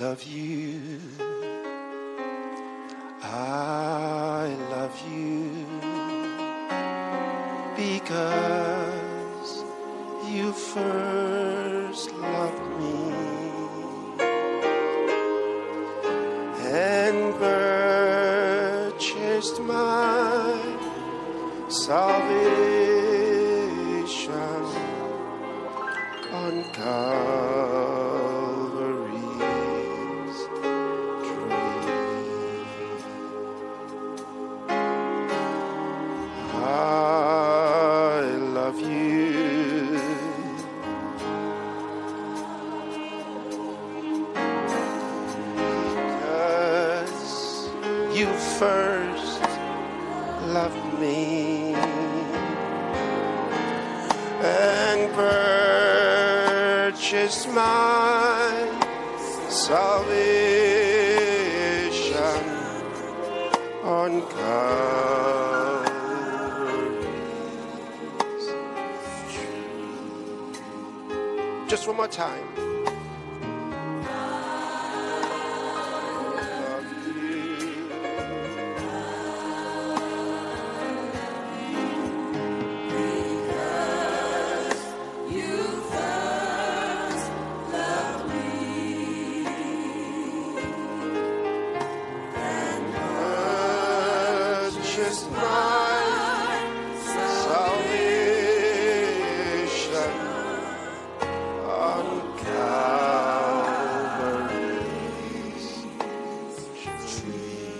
love you. I love you because you first loved me and purchased my salvation on Calvary's salvation on Calvary's. Just one more time. Purchased my salvation on Calvary's tree.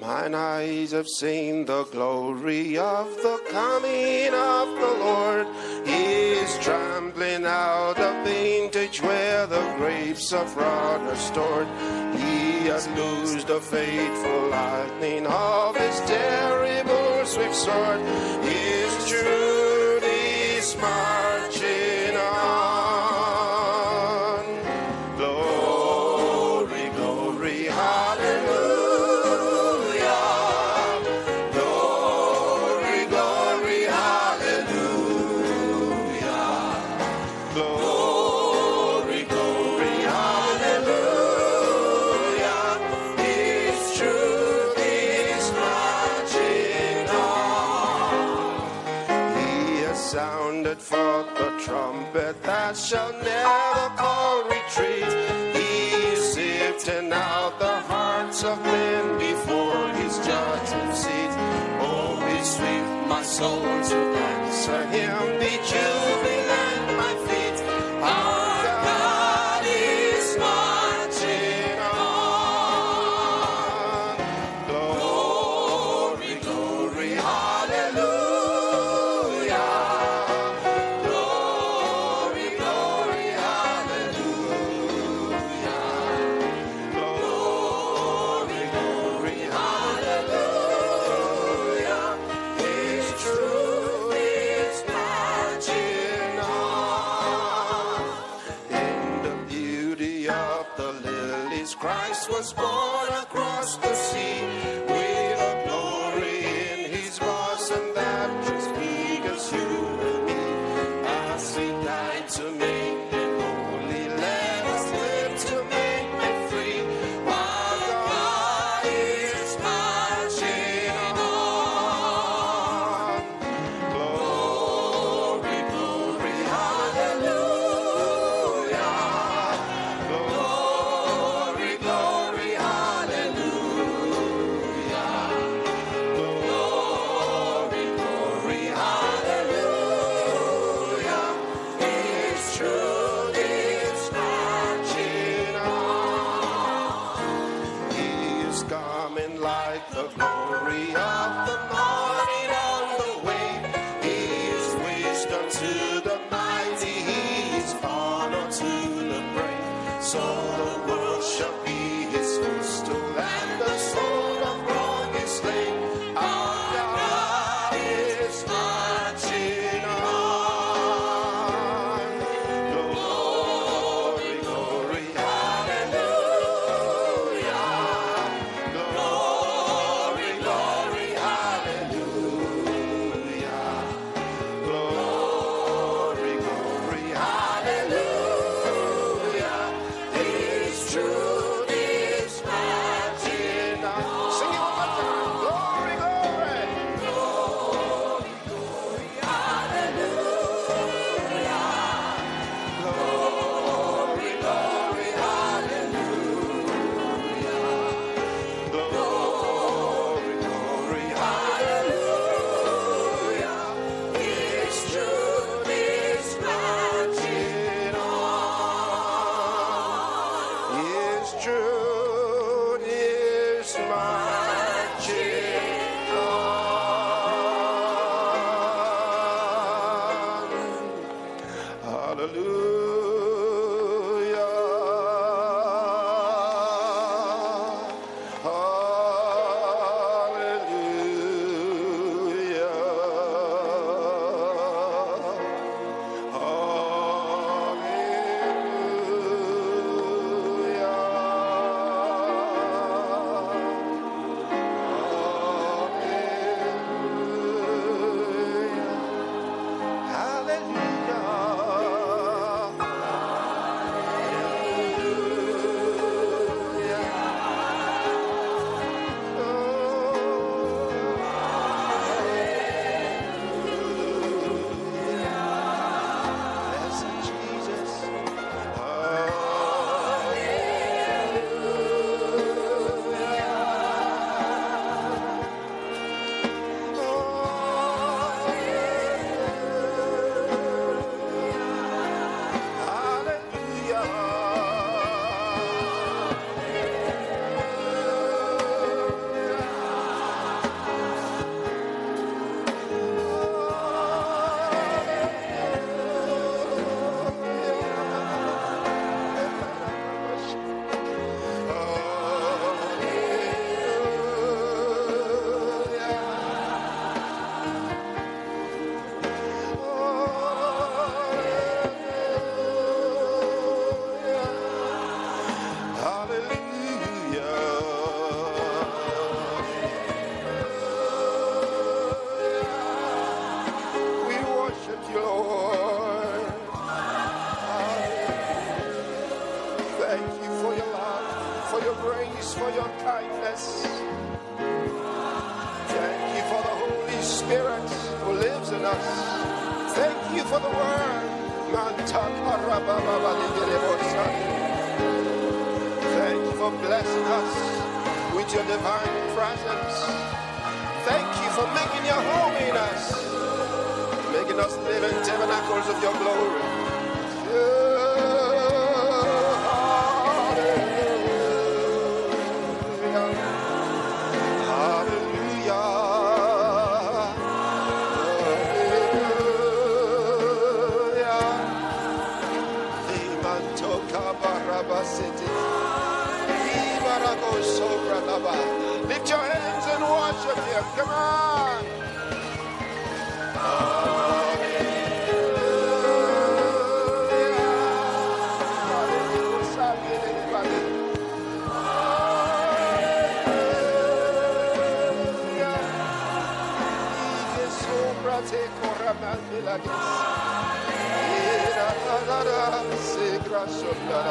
Mine eyes have seen the glory of the coming of the Lord. He is trampling out vintage where the grapes of wrath are stored. He has loosed the fateful lightning of his terrible swift sword. Truth is marching shall never call retreat. He is sifting out the hearts of men before his judgment seat. Oh, be sweet, my soul, to answer him. Be jubilant, Christ was born across the sea. Brave. smile. Grace, for your kindness. Thank you for the Holy Spirit who lives in us. Thank you for the Word. Thank you for blessing us with your divine presence. Thank you for making your home in us, making us live in tabernacles of your glory. Lift se corra más de la guerra. Se graso la.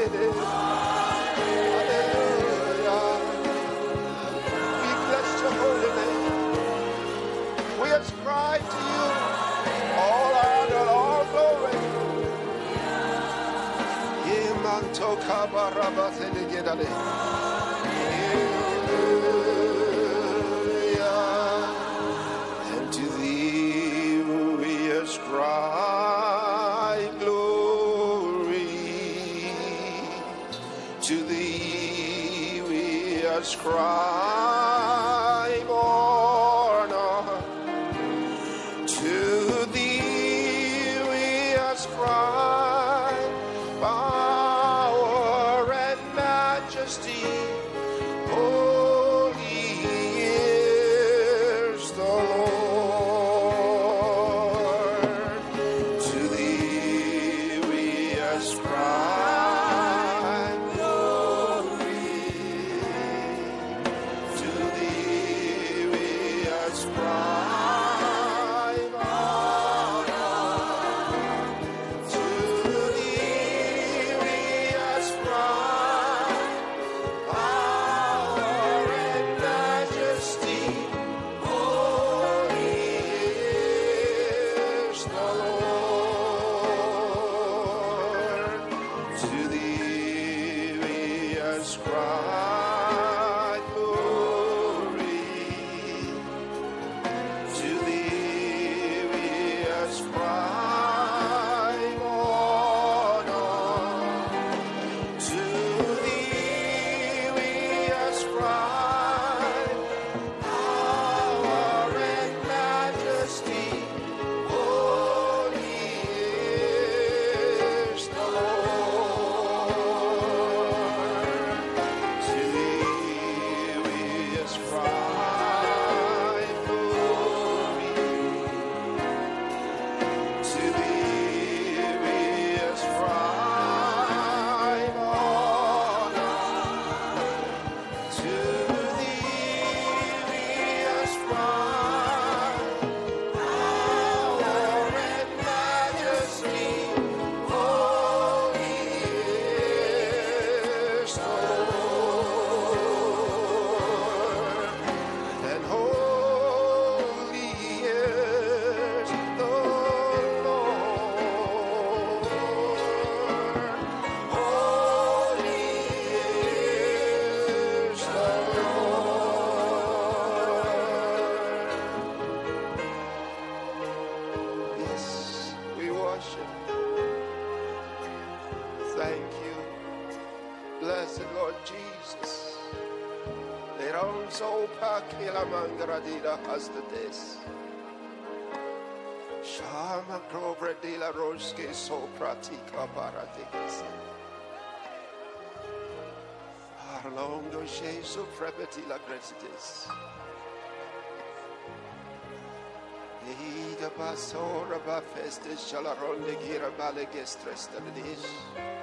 Hallelujah. To thee we ascribe glory. To thee we ascribe we ascribe ascribe blessed Lord Jesus. Leronzo pakila mangradila hastates. Shama grobre de la roske so pratica paratikis. Arlongo Jesu prepeti la gresitis. Ida basora ba festes chalaronde gira bale gestres tardis.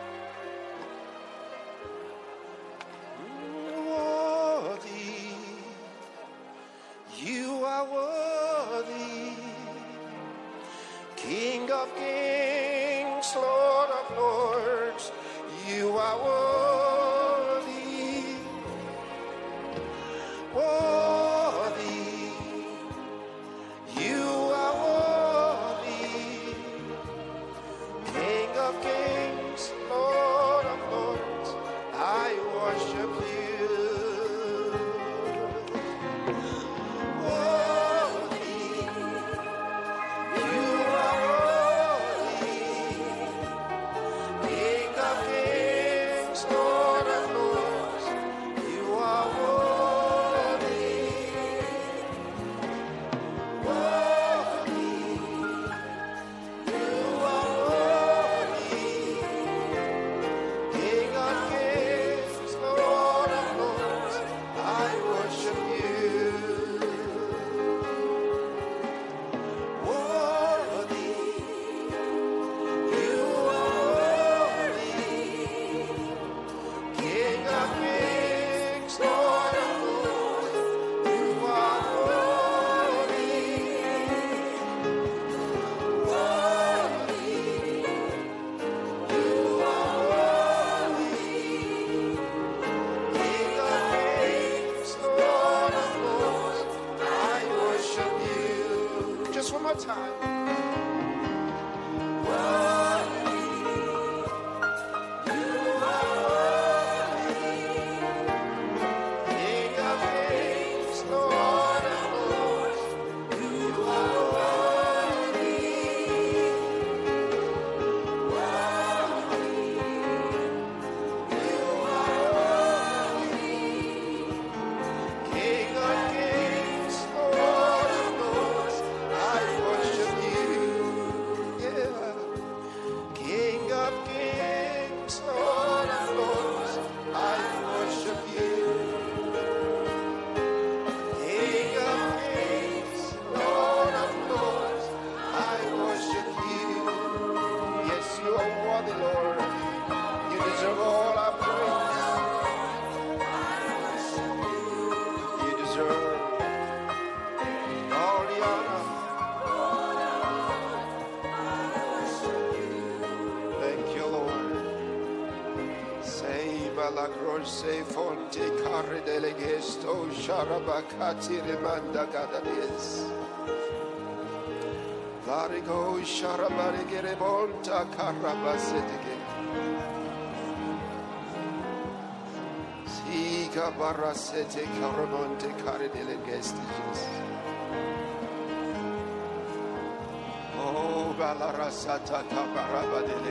se fonte carre delle gesto sharabakati rimanda gadades. Larigo sharabare gere bonta carrabasetege. Siga barasete caramonte carre delle gestes. Oh, balarasata cabaraba delle.